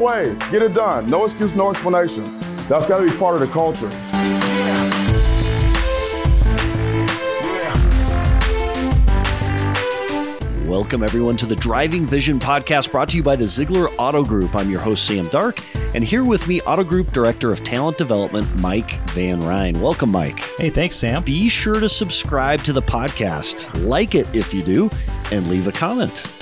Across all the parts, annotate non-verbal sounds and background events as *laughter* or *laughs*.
ways. Get it done. No excuse, no explanations. That's got to be part of the culture. Welcome, everyone, to the Driving Vision podcast brought to you by the Ziegler Auto Group. I'm your host, Sam Dark, and here with me, Auto Group Director of Talent Development, Mike Van Ryn. Welcome, Mike. Hey, thanks, Sam. Be sure to subscribe to the podcast, like it if you do, and leave a comment.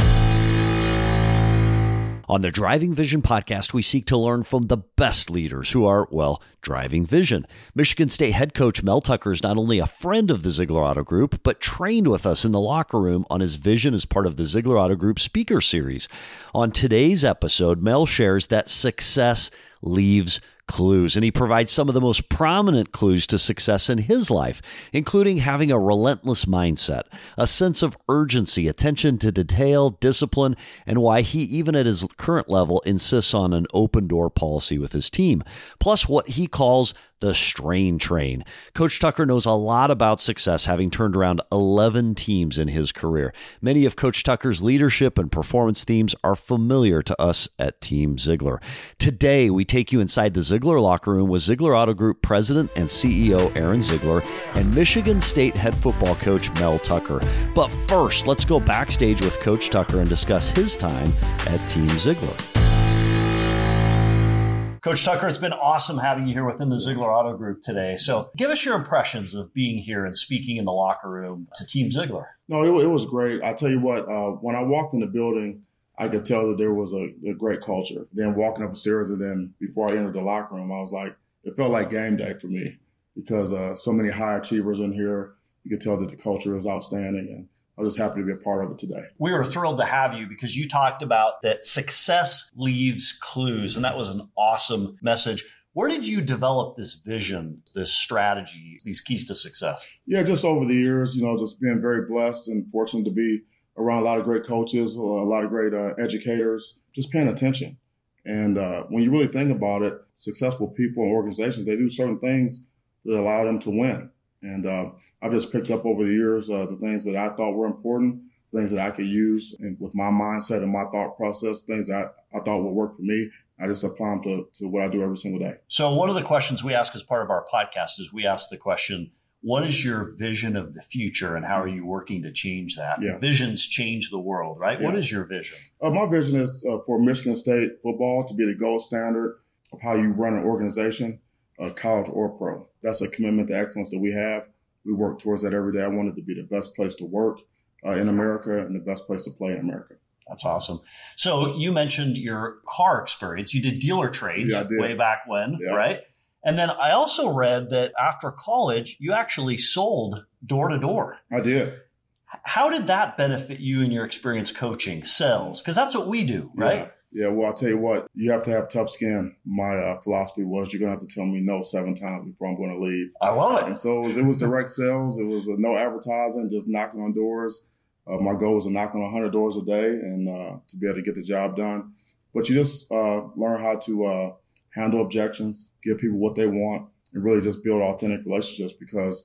On the Driving Vision podcast, we seek to learn from the best leaders who are, well, driving vision. Michigan State head coach Mel Tucker is not only a friend of the Ziegler Auto Group, but trained with us in the locker room on his vision as part of the Ziegler Auto Group speaker series. On today's episode, Mel shares that success leaves clues, and he provides some of the most prominent clues to success in his life, including having a relentless mindset, a sense of urgency, attention to detail, discipline, and why he, even at his current level, insists on an open door policy with his team, plus what he calls the strain train. Coach Tucker knows a lot about success, having turned around 11 teams in his career. Many of Coach Tucker's leadership and performance themes are familiar to us at Team Ziegler. Today, we take you inside the Ziegler locker room with Ziegler Auto Group President and CEO Aaron Ziegler and Michigan State head football coach Mel Tucker. But first, let's go backstage with Coach Tucker and discuss his time at Team Ziegler. Coach Tucker, it's been awesome having you here within the Ziegler Auto Group today. So, give us your impressions of being here and speaking in the locker room to Team Ziegler. No, it, it was great. I tell you what, uh, when I walked in the building, I could tell that there was a, a, great culture. Then walking up the stairs, and then before I entered the locker room, I was like, it felt like game day for me because uh, so many high achievers in here. You could tell that the culture is outstanding, and I'm just happy to be a part of it today. We were thrilled to have you because you talked about that success leaves clues, and that was an awesome message. Where did you develop this vision, this strategy, these keys to success? Yeah, just over the years, you know, just being very blessed and fortunate to be around a lot of great coaches, a lot of great uh, educators, just paying attention. And uh, when you really think about it, successful people and organizations, they do certain things that allow them to win. And uh, I've just picked up over the years uh, the things that I thought were important, things that I could use and with my mindset and my thought process, things that I, I thought would work for me. I just apply them to, to what I do every single day. So, one of the questions we ask as part of our podcast is we ask the question, what is your vision of the future and how are you working to change that? Yeah. Visions change the world, right? Yeah. What is your vision? Uh, my vision is uh, for Michigan State football to be the gold standard of how you run an organization, uh, college or pro. That's a commitment to excellence that we have we work towards that every day. I wanted to be the best place to work uh, in America and the best place to play in America. That's awesome. So you mentioned your car experience. You did dealer trades yeah, way back when, yeah. right? And then I also read that after college, you actually sold door to door. I did. How did that benefit you in your experience coaching sales? Because that's what we do, right? Yeah. Yeah, well, I'll tell you what, you have to have tough skin. My uh, philosophy was you're going to have to tell me no seven times before I'm going to leave. I love it. And so it was, it was direct sales. It was uh, no advertising, just knocking on doors. Uh, my goal was to knock on 100 doors a day and uh, to be able to get the job done. But you just uh, learn how to uh, handle objections, give people what they want, and really just build authentic relationships because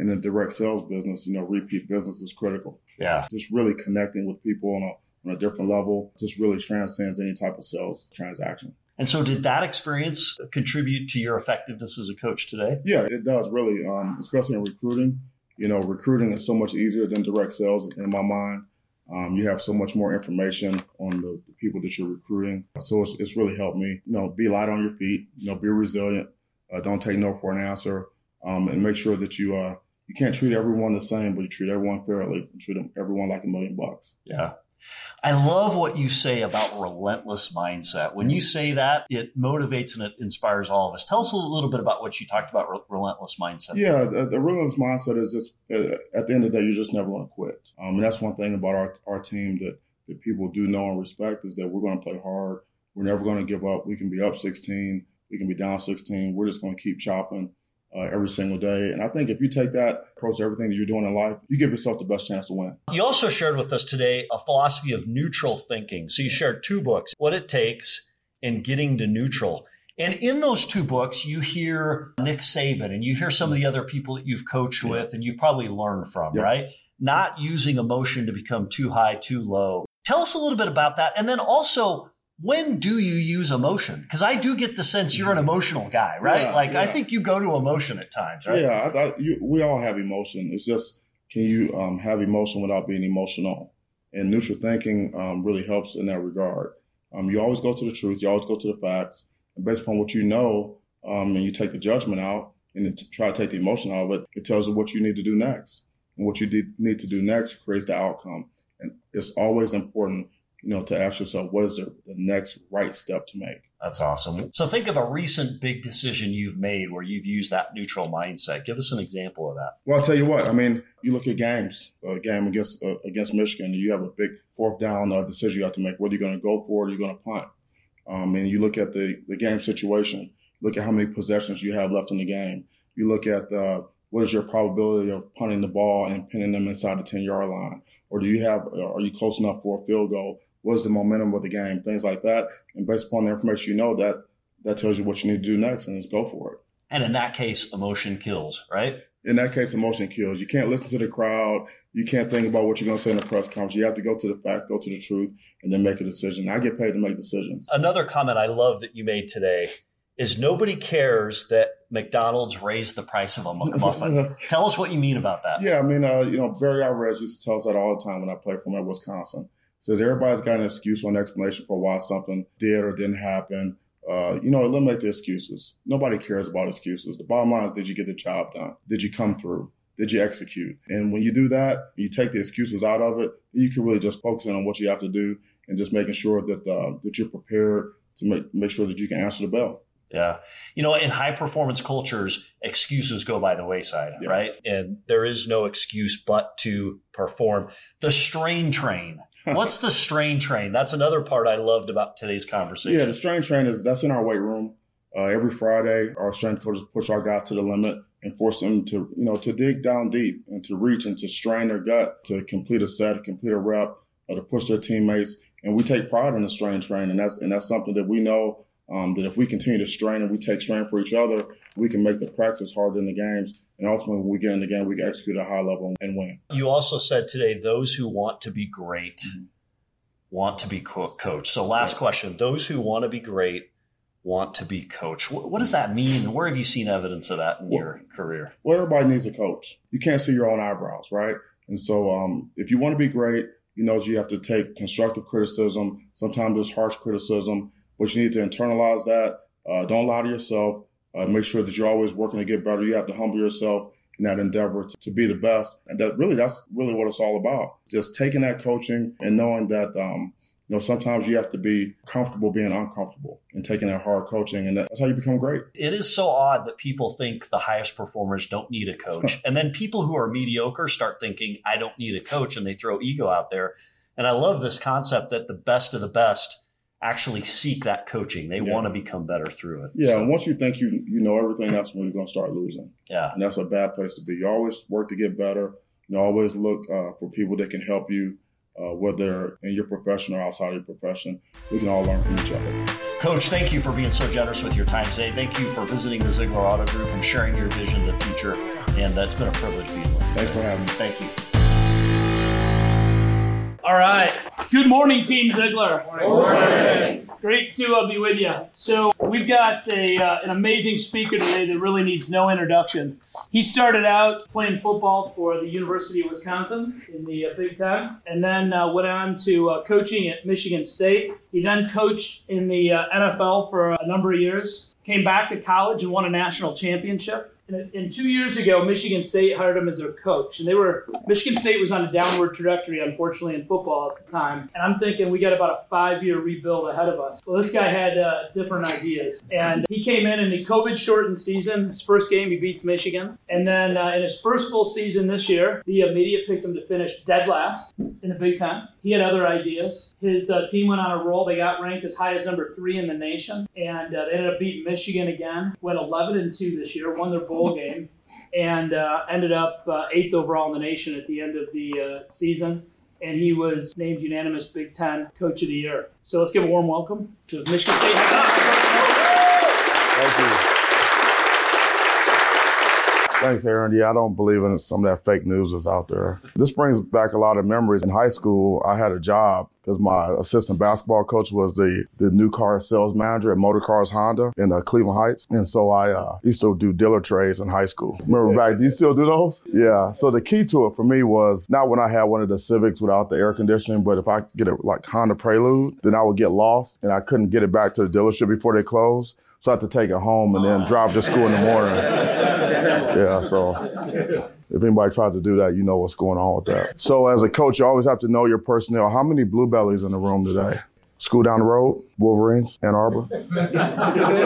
in a direct sales business, you know, repeat business is critical. Yeah. Just really connecting with people on a on a different level. Just really transcends any type of sales transaction. And so, did that experience contribute to your effectiveness as a coach today? Yeah, it does really, um, especially in recruiting. You know, recruiting is so much easier than direct sales in my mind. Um, you have so much more information on the, the people that you're recruiting. So it's, it's, really helped me, you know, be light on your feet, you know, be resilient, uh, don't take no for an answer, um, and make sure that you, uh, you can't treat everyone the same, but you treat everyone fairly and treat everyone like a million bucks. Yeah. I love what you say about relentless mindset. When you say that, it motivates and it inspires all of us. Tell us a little bit about what you talked about, re- relentless mindset. Yeah, the, the, relentless mindset is just uh, at the end of the day, you're just never going to quit. Um, and that's one thing about our, our team that, that people do know and respect is that we're going to play hard. We're never going to give up. We can be up 16, we can be down 16. We're just going to keep chopping uh, every single day. And I think if you take that approach to everything that you're doing in life, you give yourself the best chance to win. You also shared with us today a philosophy of neutral thinking. So you shared two books, What It Takes and Getting to Neutral. And in those two books, you hear Nick Saban and you hear some of the other people that you've coached yeah. with and you've probably learned from, yeah. right? Not using emotion to become too high, too low. Tell us a little bit about that. And then also, when do you use emotion? Because I do get the sense you're an emotional guy, right? Yeah, like I think you go to emotion at times, right? Yeah, I, I, you, we all have emotion. It's just can you um, have emotion without being emotional? And neutral thinking um, really helps in that regard. Um, you always go to the truth. You always go to the facts, and based upon what you know, um, and you take the judgment out and then t- try to take the emotion out of it. It tells you what you need to do next, and what you de- need to do next creates the outcome. And it's always important, you know, to ask yourself what is the, the next right step to make. That's awesome. So think of a recent big decision you've made where you've used that neutral mindset. Give us an example of that. Well, I'll tell you what. I mean, you look at games, a game against uh, against Michigan, and you have a big fourth down uh, decision you have to make. Whether you're going to go for it or you're going to punt. Um, and you look at the the game situation. Look at how many possessions you have left in the game. You look at uh, what is your probability of punting the ball and pinning them inside the ten yard line, or do you have? Are you close enough for a field goal? What's the momentum of the game? Things like that. And based upon the information you know, that that tells you what you need to do next, and just go for it. And in that case, emotion kills, right? in that case, emotion kills. You can't listen to the crowd. You can't think about what you're going to say in the press conference. You have to go to the facts, go to the truth, and then make a decision. I get paid to make decisions. Another comment I love that you made today is nobody cares that McDonald's raised the price of a McMuffin. *laughs* Tell us what you mean about that. Yeah, I mean, uh, you know, Barry Alvarez used to tell us that all the time when I played for him at Wisconsin. Says everybody's got an excuse or an explanation for why something did or didn't happen. Uh, you know, eliminate the excuses. Nobody cares about excuses. The bottom line is, did you get the job done? Did you come through? Did you execute? And when you do that, you take the excuses out of it. You can really just focus in on what you have to do and just making sure that uh, that you're prepared to make make sure that you can answer the bell. Yeah. You know, in high performance cultures, excuses go by the wayside, Yeah. right? And there is no excuse but to perform. The strain train. *laughs* What's the strain train? That's another part I loved about today's conversation. Yeah, the strain train is that's in our weight room. Uh, every Friday, our strength coaches push our guys to the limit and force them to, you know, to dig down deep and to reach and to strain their gut to complete a set, complete a rep, or to push their teammates. And we take pride in the strain train, and that's and that's something that we know um, that if we continue to strain and we take strain for each other, we can make the practice harder in the games. And ultimately, when we get in the game, we can execute at a high level and win. You also said today those who want to be great Mhm. want to be co- coached. So, last Right. question those who want to be great want to be coached. What, what does that mean? And where have you seen evidence of that in Well- your career? well, everybody needs a coach. You can't see your own eyebrows, right? And so, um, if you want to be great, you know you have to take constructive criticism. Sometimes there's harsh criticism, but you need to internalize that. Uh, don't lie to yourself. Uh, make sure that you're always working to get better. You have to humble yourself in that endeavor to, to be the best. And that really, that's really what it's all about. Just taking that coaching and knowing that, um, you know, sometimes you have to be comfortable being uncomfortable and taking that hard coaching. And that's how you become great. It is so odd that people think the highest performers don't need a coach. *laughs* and then people who are mediocre start thinking, I don't need a coach, and they throw ego out there. And I love this concept that the best of the best actually seek that coaching. They Yeah. want to become better through it. Yeah, So, and once you think you you know everything, that's when you're going to start losing. yeah. and that's a bad place to be. You always work to get better. You always look uh, for people that can help you, uh, whether in your profession or outside of your profession. We can all learn from each other. Coach, thank you for being so generous with your time today. Thank you for visiting the Ziegler Auto Group and sharing your vision of the future. And uh, it's been a privilege being with you. Thanks for having me. Thank you. All right. Good morning, Team Ziegler. Great to uh, be with you. So we've got a, uh, an amazing speaker today that really needs no introduction. He started out playing football for the University of Wisconsin in the uh, Big Ten, and then uh, went on to uh, coaching at Michigan State. He then coached in the uh, NFL for a number of years. Came back to college and won a national championship. And, two years ago, Michigan State hired him as their coach, and they were Michigan State was on a downward trajectory, unfortunately, in football at the time. And I'm thinking we got about a five-year rebuild ahead of us. Well, this guy had uh, different ideas, and he came in in the COVID-shortened season. His first game, he beats Michigan, and then uh, in his first full season this year, the media picked him to finish dead last in the Big Ten. He had other ideas. His uh, team went on a roll. They got ranked as high as number three in the nation, and uh, they ended up beating Michigan again. Went 11 and two this year. Won their bowl *laughs* game, and uh, ended up uh, eighth overall in the nation at the end of the uh, season. And he was named unanimous Big Ten Coach of the Year. So let's give a warm welcome to Michigan State. Thank you. Thanks, Aaron. Yeah, I don't believe in some of that fake news that's out there. This brings back a lot of memories. In high school, I had a job because my assistant basketball coach was the, the new car sales manager at Motor Cars Honda in uh, Cleveland Heights. And so I uh, used to do dealer trades in high school. Remember back, do you still do those? Yeah. So the key to it for me was not when I had one of the Civics without the air conditioning, but if I could get a like Honda Prelude, then I would get lost and I couldn't get it back to the dealership before they closed. So I had to take it home and then drive to school in the morning. Yeah, so if anybody tries to do that, you know what's going on with that. So as a coach, you always have to know your personnel. How many blue bellies in the room today? School down the road, Wolverines, Ann Arbor.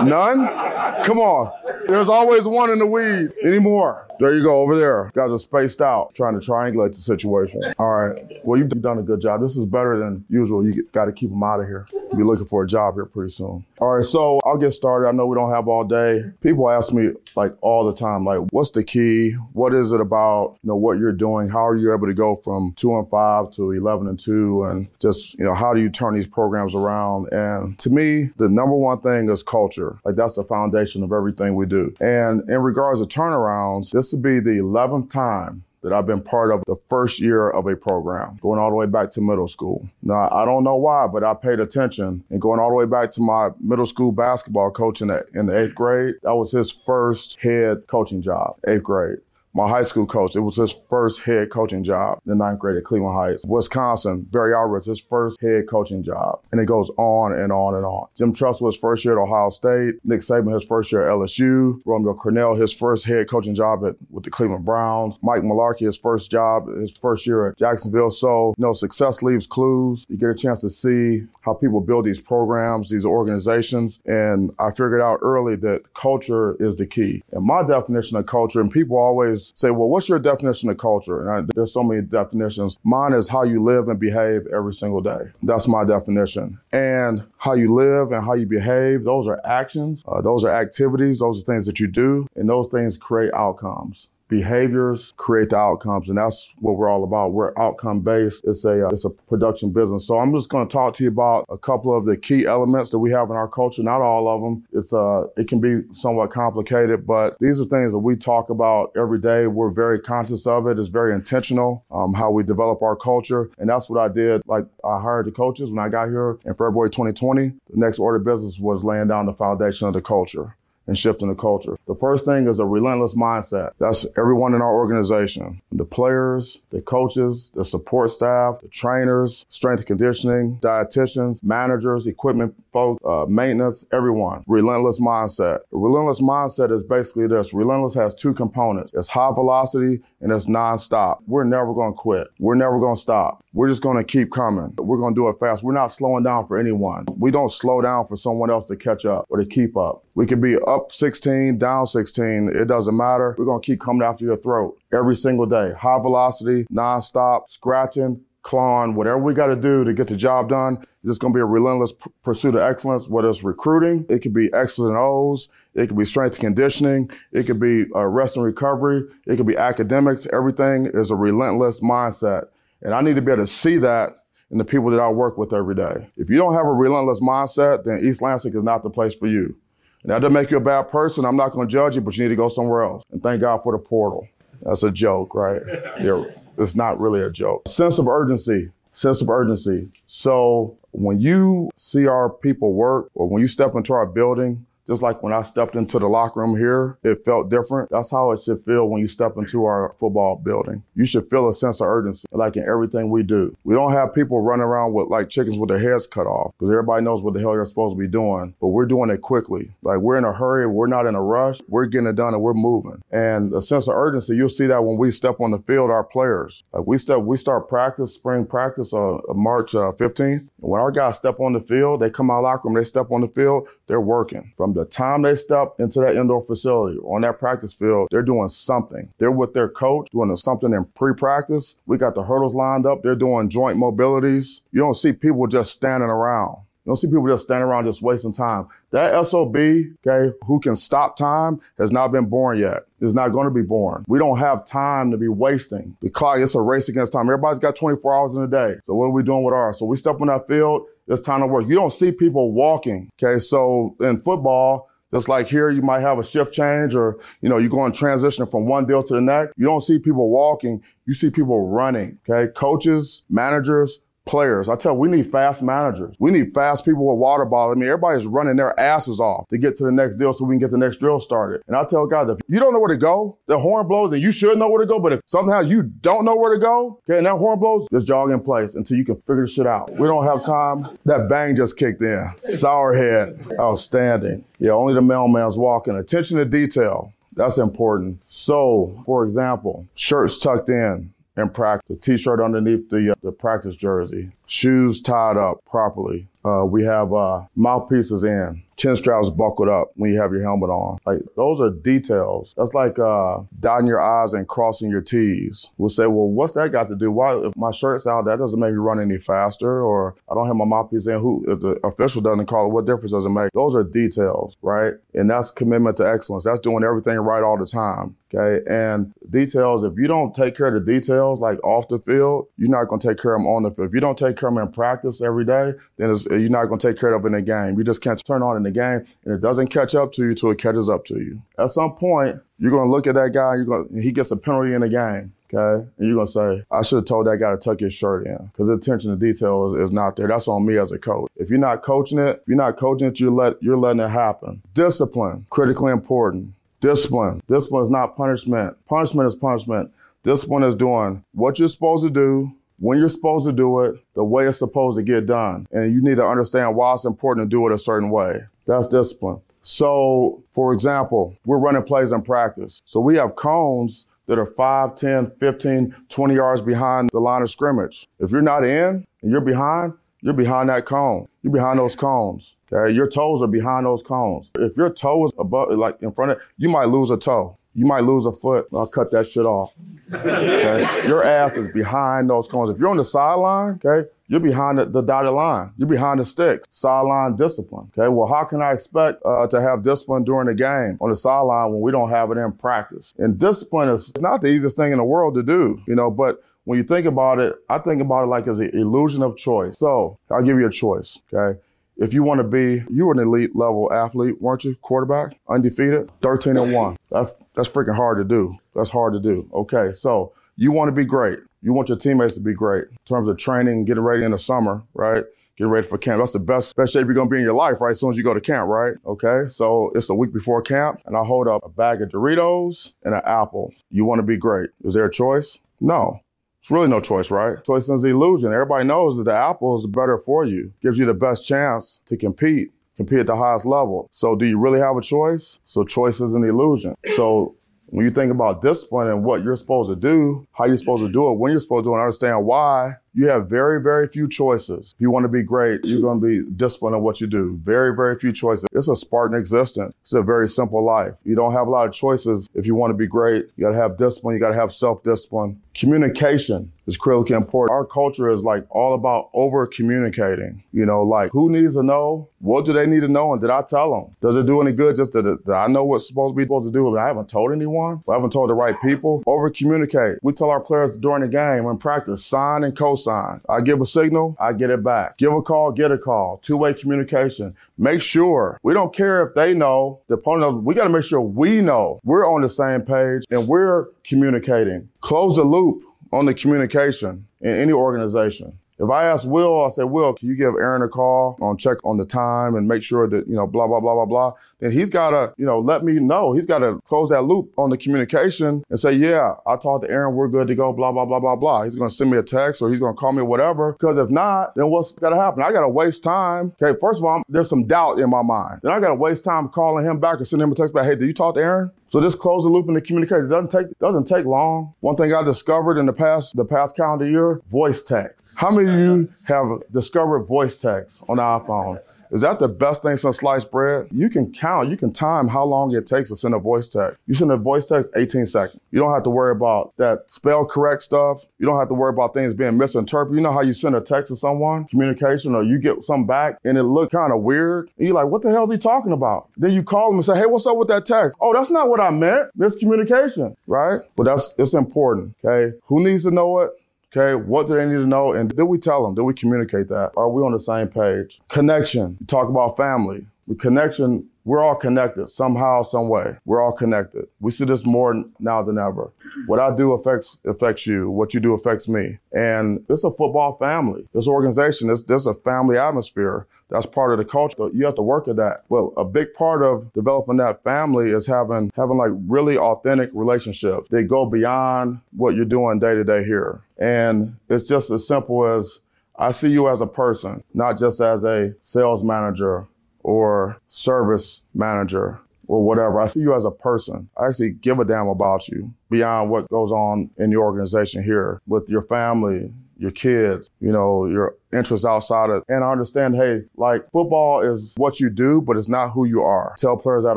None? Come on. There's always one in the weed. Any more? There you go, over there. Guys are spaced out, trying to triangulate the situation. All right. Well, you've done a good job. This is better than usual. You got to keep them out of here. Be looking for a job here pretty soon. All right, so I'll get started. I know we don't have all day. People ask me like all the time, like, what's the key? What is it about, you know, what you're doing? How are you able to go from two and five to 11 and two? And just, you know, how do you turn these programs around? And to me, the number one thing is culture. Like that's the foundation of everything we do. And in regards to turnarounds, this would be the 11th time that I've been part of the first year of a program, going all the way back to middle school. Now, I don't know why, but I paid attention and going all the way back to my middle school basketball coach in the, in the eighth grade. That was his first head coaching job, eighth grade my high school coach. It was his first head coaching job in the ninth grade at Cleveland Heights. Wisconsin, Barry Alvarez, his first head coaching job. And it goes on and on and on. Jim Tressel, his first year at Ohio State. Nick Saban, his first year at LSU. Romeo Crennel, his first head coaching job at, with the Cleveland Browns. Mike Mularkey, his first job, his first year at Jacksonville. So, you know, success leaves clues. You get a chance to see how people build these programs, these organizations. And I figured out early that culture is the key. And my definition of culture, and people always say, well, what's your definition of culture? And I, there's so many definitions. Mine is how you live and behave every single day. That's my definition. And how you live and how you behave, those are actions, uh, those are activities, those are things that you do, and those things create outcomes behaviors create the outcomes and that's what we're all about. We're outcome based it's a uh, it's a production business. So i'm just going to talk to you about a couple of the key elements that we have in our culture. Not all of them it's uh it can be somewhat complicated but these are things that we talk about every day. We're very conscious of it. It's very intentional um, how we develop our culture and that's what i did. Like i hired the coaches when i got here in february 2020 the next order of business was laying down the foundation of the culture and shifting the culture. The first thing is a relentless mindset. That's everyone in our organization. The players, the coaches, the support staff, the trainers, strength conditioning, dietitians, managers, equipment folks, uh, maintenance, everyone. Relentless mindset. The relentless mindset is basically this. Relentless has two components. It's high velocity and it's nonstop. We're never going to quit. We're never going to stop. We're just going to keep coming. We're going to do it fast. We're not slowing down for anyone. We don't slow down for someone else to catch up or to keep up. We could be up 16, down 16. It doesn't matter. We're going to keep coming after your throat every single day. High velocity, nonstop, scratching, clawing, whatever we got to do to get the job done. It's going to be a relentless pursuit of excellence, whether it's recruiting, it could be and O's, it could be strength and conditioning, it could be uh, rest and recovery, it could be academics. Everything is a relentless mindset. And I need to be able to see that in the people that I work with every day. If you don't have a relentless mindset, then East Lansing is not the place for you. That doesn't make you a bad person. I'm not going to judge you, but you need to go somewhere else. And thank God for the portal. That's a joke, right? *laughs* yeah, it's not really a joke. Sense of urgency. Sense of urgency. So when you see our people work or when you step into our building, just like when I stepped into the locker room here, it felt different. That's how it should feel when you step into our football building. You should feel a sense of urgency, like in everything we do. We don't have people running around with like chickens with their heads cut off because everybody knows what the hell they're supposed to be doing, but we're doing it quickly. Like we're in a hurry, we're not in a rush, we're getting it done and we're moving. And a sense of urgency, you'll see that when we step on the field, our players. Like we step, we start practice, spring practice, uh, March uh, 15th. When our guys step on the field, they come out of the locker room, they step on the field, they're working from the time they step into that indoor facility on that practice field, they're doing something. They're with their coach doing something in pre-practice. We got the hurdles lined up. They're doing joint mobilities. You don't see people just standing around. Don't see people just standing around just wasting time. That SOB, okay, who can stop time has not been born yet. It's not going to be born. We don't have time to be wasting. The clock, it's a race against time. Everybody's got 24 hours in a day. So what are we doing with ours? So we step on that field, it's time to work. You don't see people walking. Okay. So in football, Just like here, you might have a shift change or, you know, you're going transition from one deal to the next. You don't see people walking. You see people running. Okay. Coaches, managers, players. I tell you, we need fast managers. We need fast people with water bottles. I mean, everybody's running their asses off to get to the next deal so we can get the next drill started. And I tell guys, if you don't know where to go, the horn blows and you should know where to go. But if somehow you don't know where to go, okay, and that horn blows, just jog in place until you can figure the shit out. We don't have time. That bang just kicked in. Sour head. Outstanding. Yeah, only the mailman's walking. Attention to detail. That's important. So, for example, shirts tucked in in practice, the t-shirt underneath the, uh, the practice jersey, shoes tied up properly. Uh, we have uh, mouthpieces in, chin straps buckled up when you have your helmet on. Like those are details. That's like uh, dotting your I's and crossing your T's. We'll say, well, what's that got to do? Why if my shirt's out, that doesn't make me run any faster, or I don't have my mouthpiece in. Who if the official doesn't call it? What difference does it make? Those are details, right? And that's commitment to excellence. That's doing everything right all the time. Okay. And details, if you don't take care of the details, like off the field, you're not going to take care of them on the field. If you don't take them in practice every day, then you're not going to take care of them in the game. You just can't turn on in the game and it doesn't catch up to you till it catches up to you. At some point, you're going to look at that guy, you're going he gets a penalty in the game. Okay. And you're going to say, I should have told that guy to tuck his shirt in because the attention to detail is, is not there. That's on me as a coach. If you're not coaching it, you're not coaching it, you're, let, you're letting it happen. Discipline, critically important. Discipline. Discipline is not punishment. Punishment is punishment. Discipline is doing what you're supposed to do, when you're supposed to do it, the way it's supposed to get done. And you need to understand why it's important to do it a certain way. That's discipline. So, for example, we're running plays in practice. So we have cones that are 5, 10, 15, 20 yards behind the line of scrimmage. If you're not in and you're behind, you're behind that cone. You're behind those cones. Okay? Your toes are behind those cones. If your toe is above, like in front of, you might lose a toe. You might lose a foot. I'll cut that shit off. Okay? Your ass is behind those cones. If you're on the sideline, okay, you're behind the, the, dotted line. You're behind the sticks. Sideline discipline. Okay. Well, how can I expect uh, to have discipline during the game on the sideline when we don't have it in practice? And discipline is not the easiest thing in the world to do, you know, but when you think about it, I think about it like as an illusion of choice. So I'll give you a choice. Okay. If you want to be, you were an elite level athlete, weren't you? Quarterback, undefeated, 13 and 1. That's that's freaking hard to do. That's hard to do. Okay, so you want to be great. You want your teammates to be great in terms of training, getting ready in the summer, right? Getting ready for camp. That's the best best shape you're gonna be in your life, right? As soon as you go to camp, right? Okay, so it's a week before camp, and I hold up a bag of Doritos and an apple. You want to be great. Is there a choice? No. It's really no choice, right? Choice is an illusion. Everybody knows that the apple is better for you, gives you the best chance to compete, compete at the highest level. So do you really have a choice? So choice is an illusion. So when you think about discipline and what you're supposed to do, how you're supposed to do it, when you're supposed to do it, and understand why, you have very, very few choices. If you want to be great, you're going to be disciplined in what you do. Very, very few choices. It's a Spartan existence. It's a very simple life. You don't have a lot of choices if you want to be great. You got to have discipline. You got to have self-discipline. Communication is critically important. Our culture is like all about over communicating. You know, like who needs to know? What do they need to know? And did I tell them? Does it do any good just that, I know what's supposed to be supposed to do, but I haven't told anyone? I haven't told the right people? Over communicate. We tell our players during the game in practice, sign and co-sign. I give a signal, I get it back. Give a call, get a call. Two-way communication. Make sure we don't care if they know the opponent. We got to make sure we know we're on the same page and we're communicating. Close the loop on the communication in any organization. If I ask Will, I say, Will, can you give Aaron a call on check on the time and make sure that, you know, blah, blah, blah, blah, blah. Then he's got to, you know, let me know. He's got to close that loop on the communication and say, yeah, I talked to Aaron. We're good to go, blah, blah, blah, blah, blah. He's going to send me a text or he's going to call me or whatever. Because if not, then what's got to happen? I got to waste time. Okay. First of all, there's some doubt in my mind. Then I got to waste time calling him back or sending him a text back. Hey, did you talk to Aaron? So just close the loop in the communication. It doesn't take doesn't take long. One thing I discovered in the past the past calendar year: voice text. How many of you have discovered voice text on the iPhone? Is that the best thing since sliced bread? You can count, you can time how long it takes to send a voice text. You send a voice text 18 seconds. You don't have to worry about that spell correct stuff. You don't have to worry about things being misinterpreted. You know how you send a text to someone, communication, or you get something back and it look kind of weird. And you're like, what the hell is he talking about? Then you call them and say, hey, what's up with that text? Oh, that's not what I meant. Miscommunication, right? But that's, it's important, okay? Who needs to know it? Okay, what do they need to know? And did we tell them? Did we communicate that? Are we on the same page? Connection. Talk about family. The connection we're all connected somehow, some way. We're all connected. We see this more now than ever. What I do affects affects you. What you do affects me. And it's a football family. This organization, this this a family atmosphere. That's part of the culture. You have to work at that. Well, a big part of developing that family is having having like really authentic relationships. They go beyond what you're doing day to day here. And it's just as simple as I see you as a person, not just as a sales manager or service manager or whatever. I see you as a person. I actually give a damn about you beyond what goes on in your organization here with your family, your kids, you know, your interests outside of, and I understand, hey, like football is what you do, but it's not who you are. I tell players that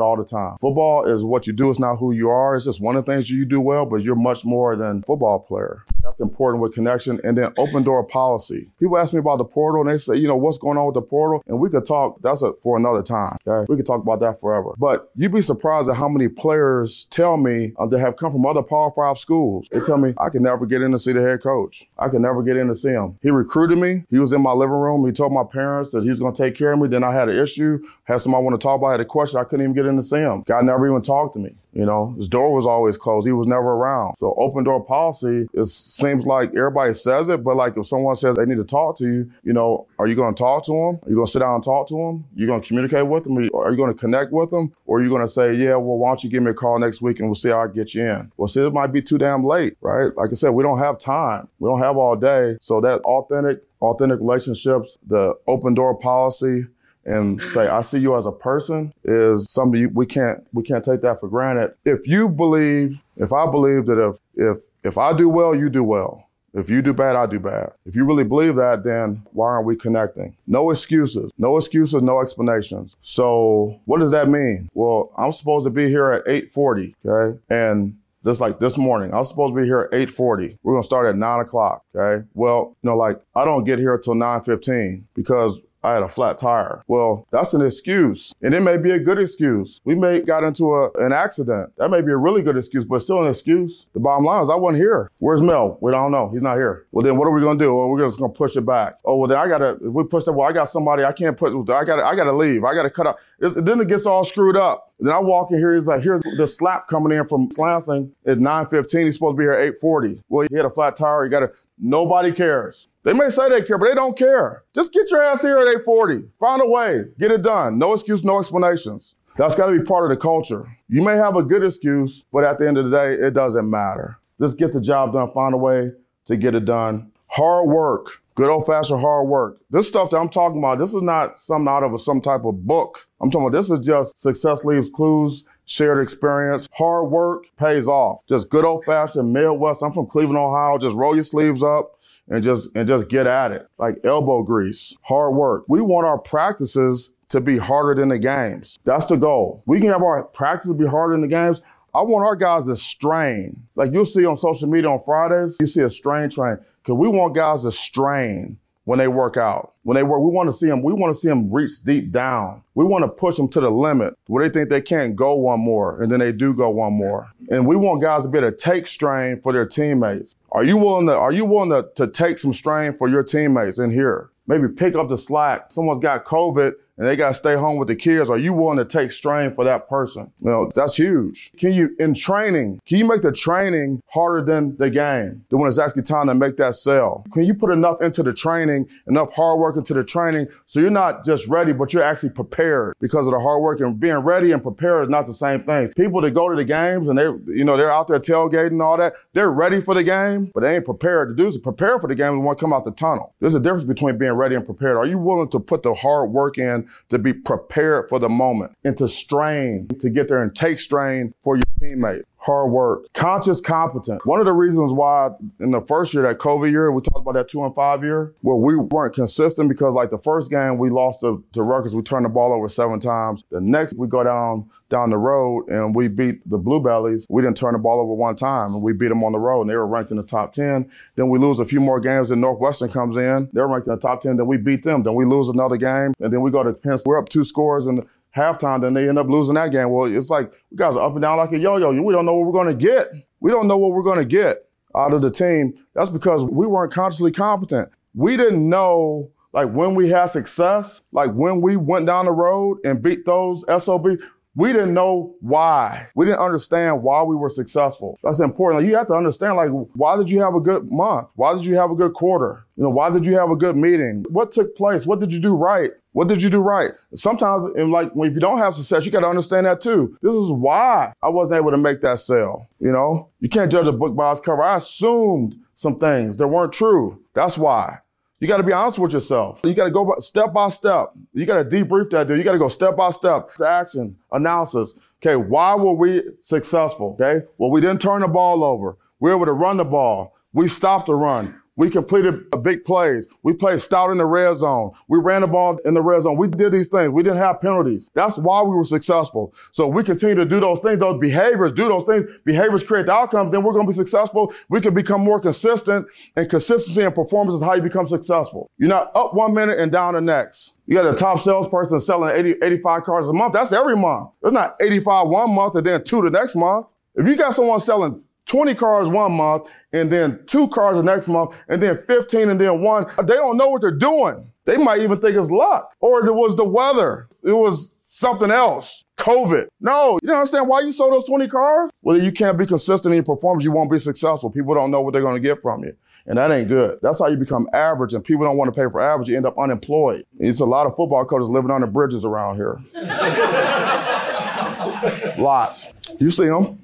all the time. Football is what you do, it's not who you are. It's just one of the things you do well, but you're much more than football player. That's important with connection. And then open door policy. People ask me about the portal and they say, you know, what's going on with the portal? And we could talk, that's a, for another time. Okay. We could talk about that forever. But you'd be surprised at how many players tell me uh, they have come from other Power Five schools. They tell me, I can never get in to see the head coach. I can never get in to see him. He recruited me. He was in my living room. He told my parents that he was going to take care of me. Then I had an issue, had somebody want to talk about, it, had a question. I couldn't even get in to see him. God never even talked to me. You know, his door was always closed. He was never around. So open door policy, it seems like everybody says it, but like if someone says they need to talk to you, you know, are you going to talk to them? Are you going to sit down and talk to them? Are You're going to communicate with them? Are you going to connect with them? Or are you going to say, yeah, well, why don't you give me a call next week and we'll see how I get you in? Well, see, it might be too damn late, right? Like I said, we don't have time. We don't have all day. So that authentic, authentic relationships, the open door policy, and say I see you as a person is something we can't we can't take that for granted. If you believe, if I believe that if if if I do well, you do well. If you do bad, I do bad. If you really believe that, then why aren't we connecting? No excuses. No excuses, no explanations. So what does that mean? Well, I'm supposed to be here at 840, okay? And just like this morning, I was supposed to be here at 840. We're gonna start at nine o'clock, okay? Well, you know, like I don't get here until 915 because I had a flat tire. Well, that's an excuse. And it may be a good excuse. We may got into a, an accident. That may be a really good excuse, but still an excuse. The bottom line is I wasn't here. Where's Mel? We don't know. He's not here. Well, then what are we going to do? Well, we're just going to push it back. Oh, well, then I got to, we push that. Well, I got somebody I can't put, I got to, I got to leave. I got to cut out. It's, then it gets all screwed up. Then I walk in here. He's like, here's the slap coming in from Lansing at 9:15. He's supposed to be here at 8:40. Well, he had a flat tire. He got to. Nobody cares. They may say they care, but they don't care. Just get your ass here at 8:40. Find a way. Get it done. No excuse, no explanations. That's got to be part of the culture. You may have a good excuse, but at the end of the day, it doesn't matter. Just get the job done. Find a way to get it done. Hard work. Good old fashioned hard work. This stuff that I'm talking about, this is not something out of a, some type of book. I'm talking about this is just success leaves clues, shared experience. Hard work pays off. Just good old fashioned Midwest. I'm from Cleveland, Ohio. Just roll your sleeves up and just and just get at it. Like elbow grease, hard work. We want our practices to be harder than the games. That's the goal. We can have our practice be harder than the games. I want our guys to strain. Like you'll see on social media on Fridays, you see a strain train. Cause we want guys to strain when they work out. When they work, we want to see them, we want to see them reach deep down. We want to push them to the limit where they think they can't go one more and then they do go one more. And we want guys to be able to take strain for their teammates. Are you willing to, are you willing to, to take some strain for your teammates in here? Maybe pick up the slack. Someone's got COVID and they got to stay home with the kids, are you willing to take strain for that person? You know, that's huge. Can you, in training, can you make the training harder than the game? The when it's actually time to make that sell? Can you put enough into the training, enough hard work into the training so you're not just ready, but you're actually prepared because of the hard work and being ready and prepared is not the same thing. People that go to the games and they, you know, they're out there tailgating and all that, they're ready for the game, but they ain't prepared to do is prepare for the game and want to come out the tunnel. There's a difference between being ready and prepared. Are you willing to put the hard work in to be prepared for the moment and to strain, to get there and take strain for your teammate. Hard work, conscious competence. One of the reasons why in the first year, that COVID year, we talked about that two and five year, where we weren't consistent because like the first game we lost to, to Rutgers, we turned the ball over seven times. The next we go down down the road and we beat the Blue Bellies. We didn't turn the ball over one time and we beat them on the road and they were ranked in the top 10. Then we lose a few more games and Northwestern comes in. They're ranked in the top 10. Then we beat them. Then we lose another game and then we go to Penn. We're up two scores and halftime, then they end up losing that game. Well, it's like we guys are up and down like a yo-yo. We don't know what we're going to get. We don't know what we're going to get out of the team. That's because we weren't consciously competent. We didn't know like when we had success, like when we went down the road and beat those SOB, we didn't know why. We didn't understand why we were successful. That's important. Like, you have to understand, like, why did you have a good month? Why did you have a good quarter? You know, why did you have a good meeting? What took place? What did you do right? What did you do right? Sometimes, in like, if you don't have success, you got to understand that too. This is why I wasn't able to make that sale. You know, you can't judge a book by its cover. I assumed some things that weren't true. That's why. You got to be honest with yourself. You got to go step by step. You got to debrief that dude. You got to go step by step. The action, analysis. Okay, why were we successful? Okay, well, we didn't turn the ball over. We were able to run the ball. We stopped the run. We completed big plays. We played stout in the red zone. We ran the ball in the red zone. We did these things. We didn't have penalties. That's why we were successful. So we continue to do those things, those behaviors, do those things. Behaviors create the outcomes. Then we're going to be successful. We can become more consistent and consistency and performance is how you become successful. You're not up one minute and down the next. You got a top salesperson selling 80, 85 cars a month. That's every month. It's not 85 one month and then two the next month. If you got someone selling 20 cars one month and then two cars the next month and then 15 and then one. They don't know what they're doing. They might even think it's luck or it was the weather. It was something else. COVID. No, you don't understand why you sold those 20 cars? Well, you can't be consistent in your performance. You won't be successful. People don't know what they're going to get from you. And that ain't good. That's how you become average, and people don't want to pay for average. You end up unemployed. It's a lot of football coaches living under bridges around here. *laughs* Lots. You see them.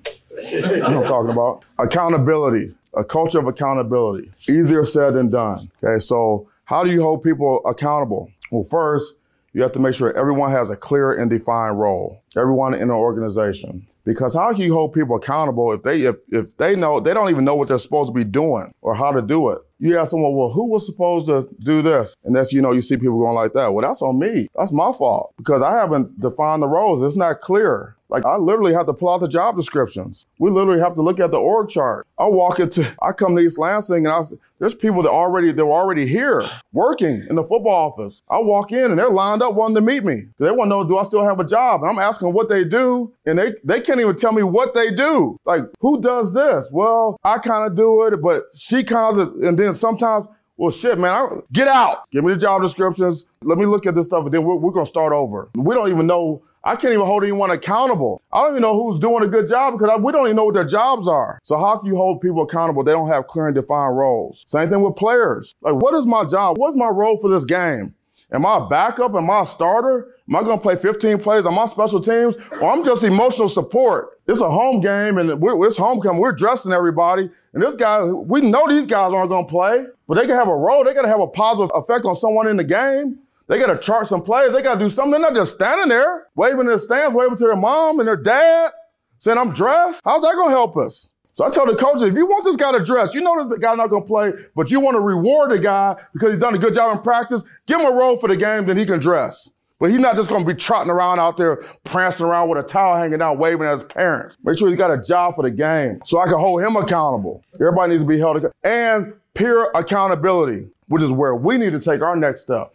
You know what I'm talking about? Accountability, a culture of accountability. Easier said than done. Okay, so how do you hold people accountable? Well, first, you have to make sure everyone has a clear and defined role. Everyone in an organization. Because how can you hold people accountable if they if, if they know they don't even know what they're supposed to be doing or how to do it? You ask someone, well, who was supposed to do this? And that's, you know, you see people going like that. Well, that's on me. That's my fault because I haven't defined the roles. It's not clear. Like I literally have to pull out the job descriptions. We literally have to look at the org chart. I walk into, I come to East Lansing and I, there's people that already, they're already here working in the football office. I walk in and they're lined up wanting to meet me. They want to know, do I still have a job? And I'm asking what they do and they, they can't even tell me what they do. Like who does this? Well, I kind of do it, but she kind of, and then sometimes well, shit, man, I, get out. Give me the job descriptions. Let me look at this stuff, and then we're, we're going to start over. We don't even know I can't even hold anyone accountable. I don't even know who's doing a good job because I, we don't even know what their jobs are. So how can you hold people accountable? They don't have clear and defined roles. Same thing with players. Like, what is my job? What's my role for this game? Am I a backup? Am I a starter? Am I going to play 15 plays on my special teams? Or I'm just emotional support. It's a home game and we're, it's homecoming. We're dressing everybody. And this guy, we know these guys aren't going to play, but they can have a role. They got to have a positive effect on someone in the game. They got to chart some plays. They got to do something. They're not just standing there waving in the stands, waving to their mom and their dad, saying, I'm dressed. How's that going to help us? So I tell the coaches, if you want this guy to dress, you know this guy not going to play, but you want to reward the guy because he's done a good job in practice, give him a role for the game, then he can dress. But he's not just going to be trotting around out there, prancing around with a towel hanging down, waving at his parents. Make sure he's got a job for the game so I can hold him accountable. Everybody needs to be held accountable. And peer accountability, which is where we need to take our next step.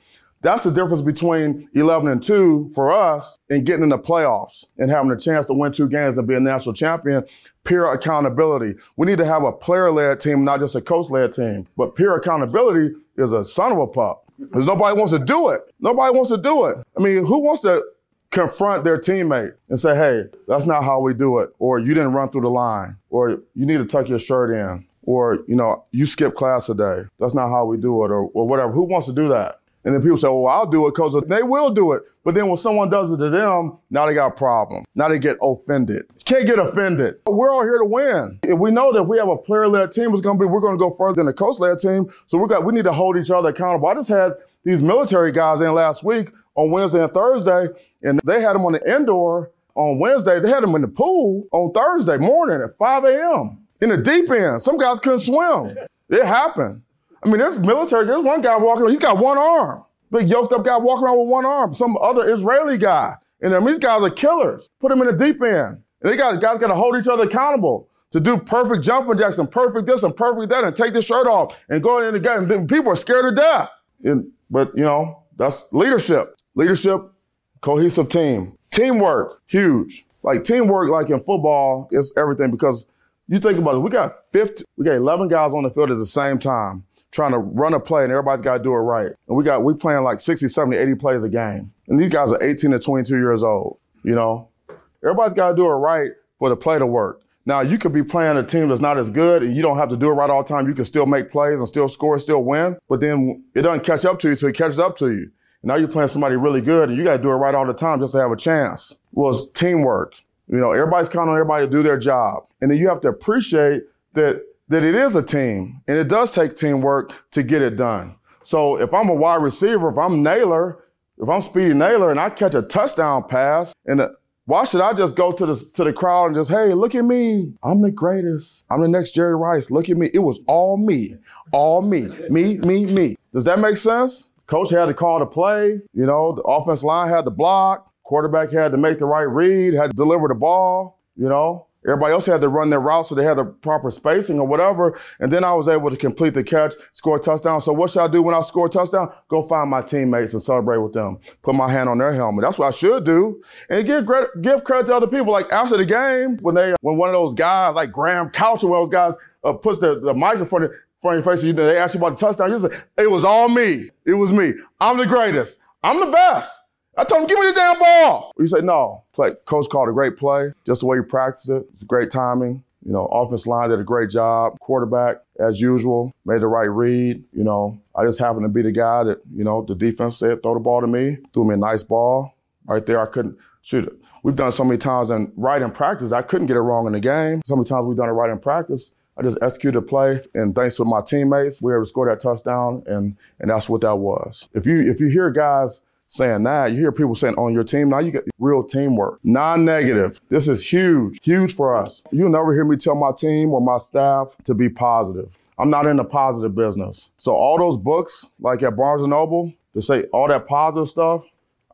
That's the difference between 11 and 2 for us and getting in the playoffs and having a chance to win two games and be a national champion. Peer accountability. We need to have a player led team, not just a coach led team. But peer accountability is a son of a pup because nobody wants to do it. Nobody wants to do it. I mean, who wants to confront their teammate and say, hey, that's not how we do it. Or you didn't run through the line. Or you need to tuck your shirt in. Or, you know, you skipped class today. That's not how we do it. Or, or whatever. Who wants to do that? And then people say, well, I'll do it because they will do it. But then when someone does it to them, now they got a problem. Now they get offended. Can't get offended. We're all here to win. If we know that we have a player-led team, it's going to be, we're going to go further than a coach-led team. So we got, we need to hold each other accountable. I just had these military guys in last week on Wednesday and Thursday, and they had them on the indoor on Wednesday. They had them in the pool on Thursday morning at 5 a.m. in the deep end. Some guys couldn't swim. It happened. I mean, there's military. There's one guy walking. He's got one arm. Big yoked up guy walking around with one arm. Some other Israeli guy. And I mean, these guys are killers. Put them in the deep end. And they got guys got to hold each other accountable to do perfect jumping jacks and perfect this and perfect that and take the shirt off and go in the. And then people are scared to death. And, but you know, that's leadership. Leadership, cohesive team. Teamwork, huge. Like teamwork, like in football, is everything because you think about it. We got 50, we got 11 guys on the field at the same time. Trying to run a play and everybody's got to do it right. And we got, we playing like 60, 70, 80 plays a game. And these guys are 18 to 22 years old, you know? Everybody's got to do it right for the play to work. Now, you could be playing a team that's not as good and you don't have to do it right all the time. You can still make plays and still score, still win, but then it doesn't catch up to you until it catches up to you. Now you're playing somebody really good and you got to do it right all the time just to have a chance. Well, it's teamwork. You know, everybody's counting on everybody to do their job. And then you have to appreciate that, that it is a team and it does take teamwork to get it done. So if I'm a wide receiver, if I'm Nailor, if I'm Speedy Nailor and I catch a touchdown pass and the, why should I just go to the to the crowd and just, hey, look at me. I'm the greatest. I'm the next Jerry Rice. Look at me. It was all me. All me. Me, me, me. Does that make sense? Coach had to call the play. You know, the offense line had to block. Quarterback had to make the right read, had to deliver the ball, you know. Everybody else had to run their route so they had the proper spacing or whatever. And then I was able to complete the catch, score a touchdown. So what should I do when I score a touchdown? Go find my teammates and celebrate with them. Put my hand on their helmet. That's what I should do. And give credit, give credit to other people. Like after the game, when they, when one of those guys, like Graham Couch or one of those guys, uh, puts the, the microphone in front of your face, and they ask you about the touchdown. You say, it was all me. It was me. I'm the greatest. I'm the best. I told him, give me the damn ball. He said, no. Play. Coach called a great play, just the way you practiced it. It's great timing. You know, offense line did a great job. Quarterback, as usual, made the right read. You know, I just happened to be the guy that, you know, the defense said, throw the ball to me. Threw me a nice ball. Right there, I couldn't shoot it. We've done so many times in right in practice, I couldn't get it wrong in the game. So many times we've done it right in practice. I just executed a play, and thanks to my teammates, we were able to score that touchdown, and and that's what that was. If you if you hear guys saying that. You hear people saying on your team, now you get real teamwork. Non-negative. This is huge, huge for us. You'll never hear me tell my team or my staff to be positive. I'm not in the positive business. So all those books, like at Barnes & Noble, to say all that positive stuff,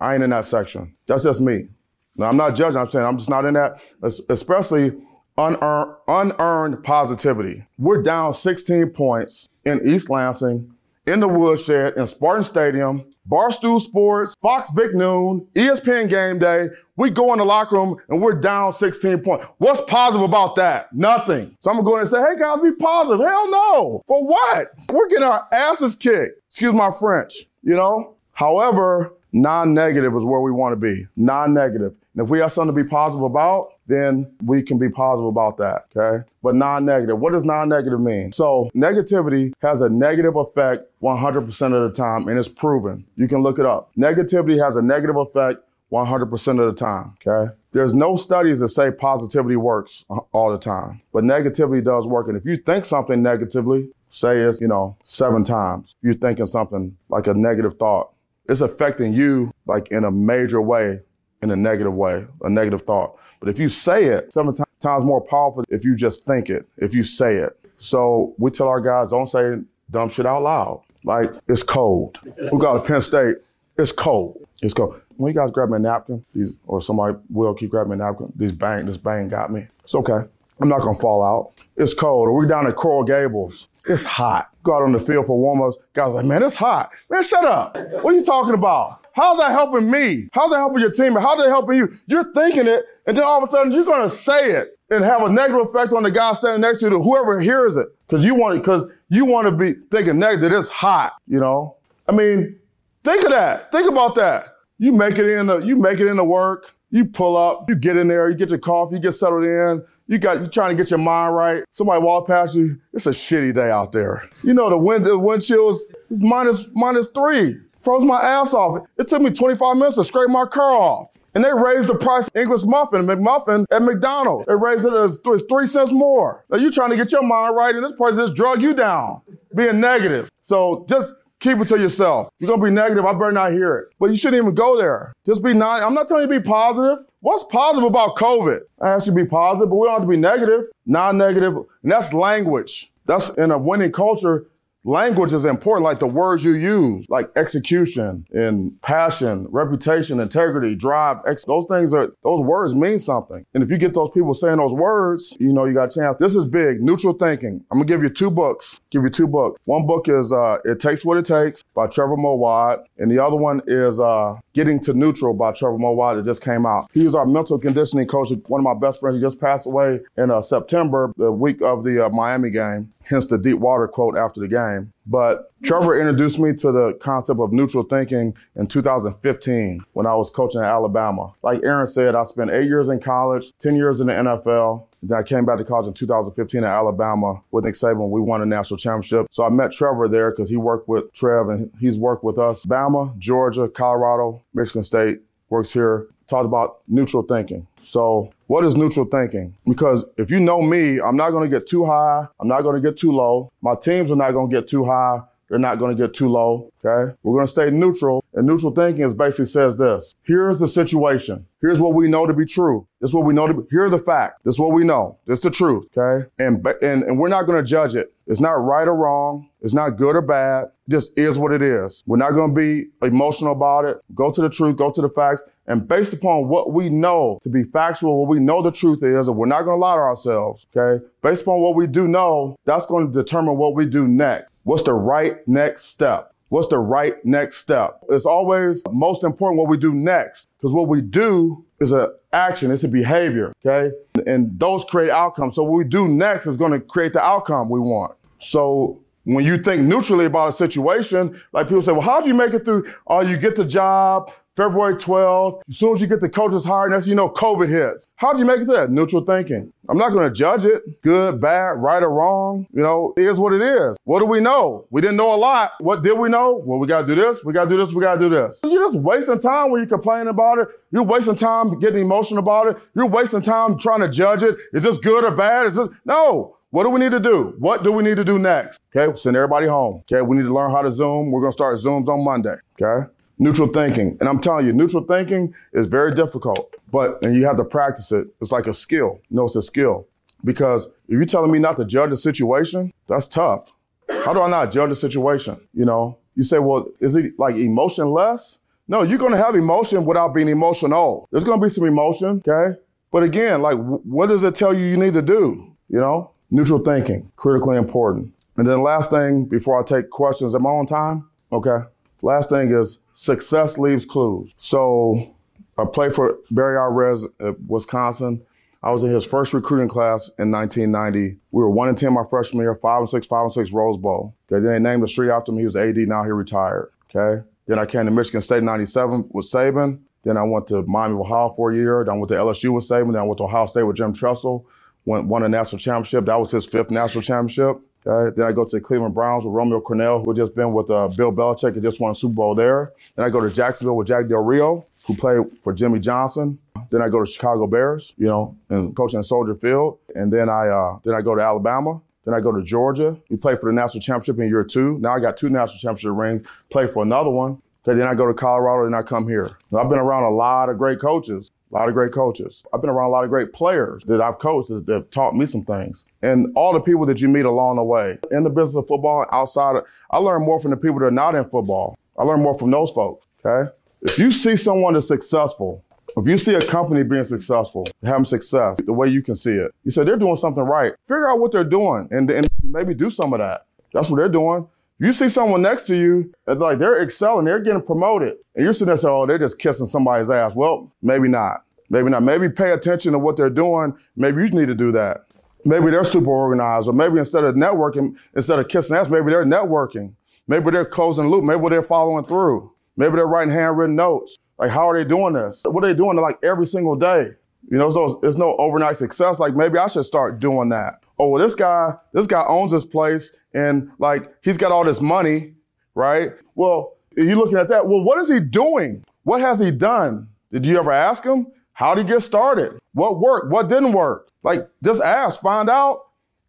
I ain't in that section. That's just me. Now, I'm not judging. I'm saying I'm just not in that, especially unearned, unearned positivity. We're down 16 points in East Lansing, in the woodshed, in Spartan Stadium, Barstool Sports, Fox Big Noon, ESPN Game Day. We go in the locker room and we're down 16 points. What's positive about that? Nothing. So I'm gonna go in and say, hey guys, be positive. Hell no. For what? We're getting our asses kicked. Excuse my French, you know? However, non-negative is where we want to be. Non-negative. And if we have something to be positive about, then we can be positive about that, okay? But non-negative, what does non-negative mean? So negativity has a negative effect 100% of the time, and it's proven. You can look it up. Negativity has a negative effect 100% of the time, okay? There's no studies that say positivity works all the time, but negativity does work. And if you think something negatively, say it's, you know, seven times, you're thinking something like a negative thought, it's affecting you like in a major way, in a negative way, a negative thought. But if you say it, sometimes more powerful if you just think it, if you say it. So we tell our guys, don't say dumb shit out loud. Like, it's cold. We got a Penn State. It's cold. It's cold. When you guys grab me a napkin, these, or somebody will keep grabbing a napkin, this bang, this bang got me. It's okay. I'm not gonna fall out. It's cold. Or we down at Coral Gables. It's hot. Go out on the field for warm-ups. Guys like, man, it's hot. Man, shut up. What are you talking about? How's that helping me? How's that helping your team? How's that helping you? You're thinking it, and then all of a sudden you're gonna say it and have a negative effect on the guy standing next to you, to whoever hears it, because you want it, because you want to be thinking negative. It's hot, you know. I mean, think of that. Think about that. You make it in the, you make it into work. You pull up, you get in there, you get your coffee, you get settled in. You got you trying to get your mind right. Somebody walk past you. It's a shitty day out there. You know the wind the wind chills is minus minus three froze my ass off. It took me 25 minutes to scrape my car off. And they raised the price of English muffin, McMuffin at McDonald's. They raised it as three cents more. Now you trying to get your mind right, and this person just drug you down, being negative. So just keep it to yourself. You're gonna be negative, I better not hear it. But you shouldn't even go there. Just be not. I'm not telling you to be positive. What's positive about COVID? I ask you to be positive, but we don't have to be negative. Non-negative, and that's language. That's in a winning culture. Language is important, like the words you use, like execution and passion, reputation, integrity, drive. Ex- those things are, those words mean something. And if you get those people saying those words, you know, you got a chance. This is big. Neutral thinking. I'm to give you two books. Give you two books. One book is, uh, It Takes What It Takes by Trevor Moawad. And the other one is, uh, Getting to Neutral by Trevor Moawad that just came out. He was our mental conditioning coach. One of my best friends. He just passed away in uh, September, the week of the uh, Miami game. Hence the deep water quote after the game. But Trevor introduced me to the concept of neutral thinking in 2015 when I was coaching at Alabama. Like Aaron said, I spent eight years in college, 10 years in the NFL. Then I came back to college in 2015 at Alabama with Nick Saban. We won a national championship. So I met Trevor there because he worked with Trev and he's worked with us. Bama, Georgia, Colorado, Michigan State, works here. Talked about neutral thinking. So what is neutral thinking? Because if you know me, I'm not going to get too high. I'm not going to get too low. My teams are not going to get too high. They're not going to get too low. Okay. We're going to stay neutral. And neutral thinking is basically says this. Here's the situation. Here's what we know to be true. This is what we know to be. Here are the facts. This is what we know. This is the truth. Okay. And, and, and we're not going to judge it. It's not right or wrong. It's not good or bad. Just is what it is. We're not going to be emotional about it. Go to the truth. Go to the facts. And based upon what we know to be factual, what we know the truth is, and we're not going to lie to ourselves. Okay. Based upon what we do know, that's going to determine what we do next. What's the right next step? What's the right next step? It's always most important what we do next because what we do is an action, it's a behavior, okay? And those create outcomes. So what we do next is going to create the outcome we want. So when you think neutrally about a situation, like people say, well, how do you make it through? Oh, you get the job, February 12th. As soon as you get the coaches hired, that's you know COVID hits. How did you make it to that? Neutral thinking. I'm not going to judge it. Good, bad, right or wrong. You know, it is what it is. What do we know? We didn't know a lot. What did we know? Well, we got to do this. We got to do this. We got to do this. You're just wasting time when you're complaining about it. You're wasting time getting emotional about it. You're wasting time trying to judge it. Is this good or bad? Is this no? What do we need to do? What do we need to do next? Okay, send everybody home. Okay, we need to learn how to Zoom. We're to start Zooms on Monday. Okay. Neutral thinking. And I'm telling you, neutral thinking is very difficult, but, and you have to practice it. It's like a skill. No, it's a skill. Because if you're telling me not to judge the situation, that's tough. How do I not judge the situation? You know, you say, well, is it like emotionless? No, you're to have emotion without being emotional. There's to be some emotion, okay? But again, like, what does it tell you you need to do? You know, neutral thinking, critically important. And then last thing before I take questions at my own time, okay? Last thing is success leaves clues. So I played for Barry Alvarez at Wisconsin. I was in his first recruiting class in 1990. We were one and ten my freshman year, five and six, five and six Rose Bowl. Okay, then they named the street after me. He was the AD. Now he retired. Okay. Then I came to Michigan State in '97 with Saban. Then I went to Miami Ohio for a year. Then I went to LSU with Saban. Then I went to Ohio State with Jim Tressel. Won a national championship. That was his fifth national championship. Okay. Then I go to the Cleveland Browns with Romeo Crennel, who had just been with uh, Bill Belichick and just won a Super Bowl there. Then I go to Jacksonville with Jack Del Rio, who played for Jimmy Johnson. Then I go to Chicago Bears, you know, and coaching Soldier Field. And then I uh, then I go to Alabama. Then I go to Georgia. We play for the national championship in year two. Now I got two national championship rings. Play for another one. Okay, then I go to Colorado. Then I come here. Now, I've been around a lot of great coaches. A lot of great coaches. I've been around a lot of great players that I've coached that, have taught me some things. And all the people that you meet along the way in the business of football, outside of, I learn more from the people that are not in football. I learn more from those folks. Okay. If you see someone that's successful, if you see a company being successful, having success, the way you can see it, you say they're doing something right. Figure out what they're doing and, and maybe do some of that. That's what they're doing. You see someone next to you, that's like they're excelling, they're getting promoted, and you're sitting there saying, "Oh, they're just kissing somebody's ass." Well, maybe not. Maybe not. Maybe pay attention to what they're doing. Maybe you need to do that. Maybe they're super organized, or maybe instead of networking, instead of kissing ass, maybe they're networking. Maybe they're closing the loop. Maybe they're following through. Maybe they're writing handwritten notes. Like, how are they doing this? What are they doing like every single day? You know, so it's no overnight success. Like maybe I should start doing that. Oh, well, this guy, this guy owns this place and like he's got all this money, right? Well, you looking at that. Well, what is he doing? What has he done? Did you ever ask him? How did he get started? What worked? What didn't work? Like, just ask, find out,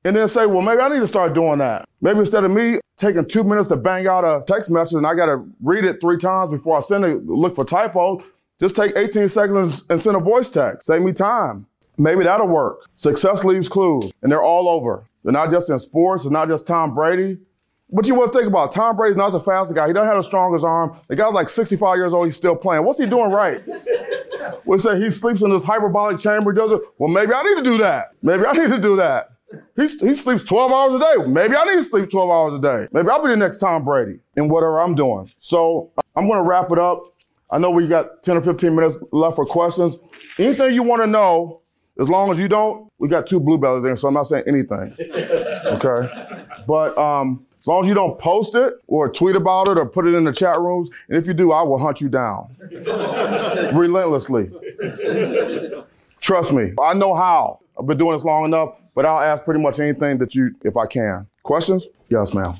and then say, well, maybe I need to start doing that. Maybe instead of me taking two minutes to bang out a text message and I got to read it three times before I send it, look for typos, just take 18 seconds and send a voice text. Save me time. Maybe that'll work. Success leaves clues, and they're all over. They're not just in sports. It's not just Tom Brady. But you want to think about it. Tom Brady's not the fastest guy. He doesn't have the strongest arm. The guy's like 65 years old. He's still playing. What's he doing right? *laughs* We say he sleeps in this hyperbolic chamber. Does it? Well, maybe I need to do that. Maybe I need to do that. He, he sleeps 12 hours a day. Maybe I need to sleep 12 hours a day. Maybe I'll be the next Tom Brady in whatever I'm doing. So I'm going to wrap it up. I know we got 10 or 15 minutes left for questions. Anything you want to know, as long as you don't, we got two bluebellies in, so I'm not saying anything. *laughs* Okay? But um, as long as you don't post it or tweet about it or put it in the chat rooms, and if you do, I will hunt you down *laughs* relentlessly. Trust me, I know how. I've been doing this long enough, but I'll ask pretty much anything that you, if I can. Questions? Yes, ma'am.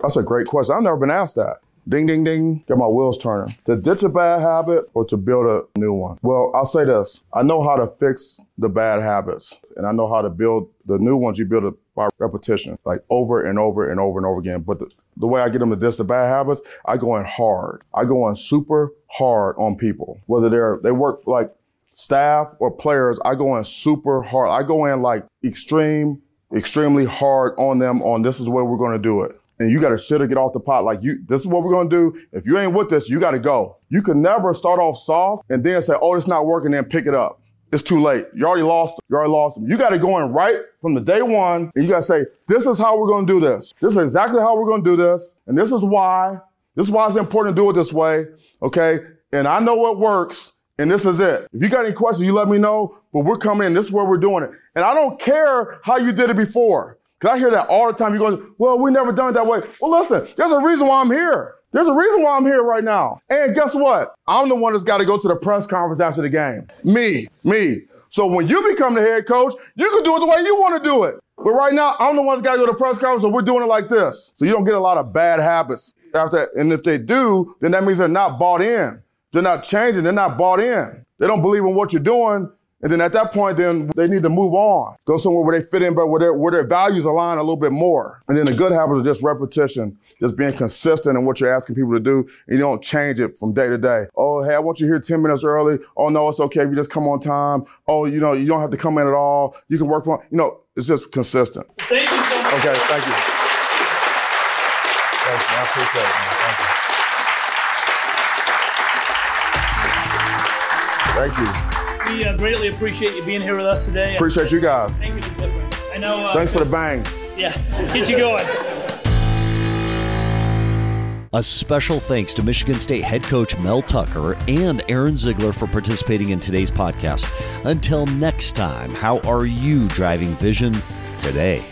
That's a great question. I've never been asked that. Ding, ding, ding. Get my wheels turning. To ditch a bad habit or to build a new one? Well, I'll say this. I know how to fix the bad habits and I know how to build the new ones. You build it by repetition, like over and over and over and over again. But the, the way I get them to ditch the bad habits, I go in hard. I go in super hard on people, whether they're, they work like staff or players. I go in super hard. I go in like extreme, extremely hard on them on this is where we're going to do it and you got to shit or get off the pot. Like you, this is what we're gonna do. If you ain't with this, you got to go. You can never start off soft and then say, "Oh, it's not working," then pick it up. It's too late. You already lost. You already lost. You got to go in right from the day one, and you got to say, "This is how we're gonna do this. This is exactly how we're gonna do this, and this is why. This is why it's important to do it this way." Okay, and I know what works. And this is it. If you got any questions, you let me know. But we're coming in. This is where we're doing it. And I don't care how you did it before. Cause I hear that all the time. You're going, well, we never done it that way. Well, listen, there's a reason why I'm here. There's a reason why I'm here right now. And guess what? I'm the one that's got to go to the press conference after the game. Me, me. So when you become the head coach, you can do it the way you want to do it. But right now, I'm the one that's got to go to the press conference, so we're doing it like this. So you don't get a lot of bad habits after that. And if they do, then that means they're not bought in. They're not changing. They're not bought in. They don't believe in what you're doing. And then at that point, then they need to move on, go somewhere where they fit in, but where their, where their values align a little bit more. And then the good habits are just repetition, just being consistent in what you're asking people to do. And you don't change it from day to day. Oh, hey, I want you here 10 minutes early. Oh, no, it's okay if you just come on time. Oh, you know, you don't have to come in at all. You can work from, you know, it's just consistent. Thank you so much. Okay, thank you. Thank you. I appreciate it, man. Thank you. Thank you. We uh, greatly appreciate you being here with us today. Appreciate you guys. Thank you for the I know. Uh, Thanks for the bang. Yeah, get you going. A special thanks to Michigan State head coach Mel Tucker and Aaron Ziegler for participating in today's podcast. Until next time, how are you driving vision today?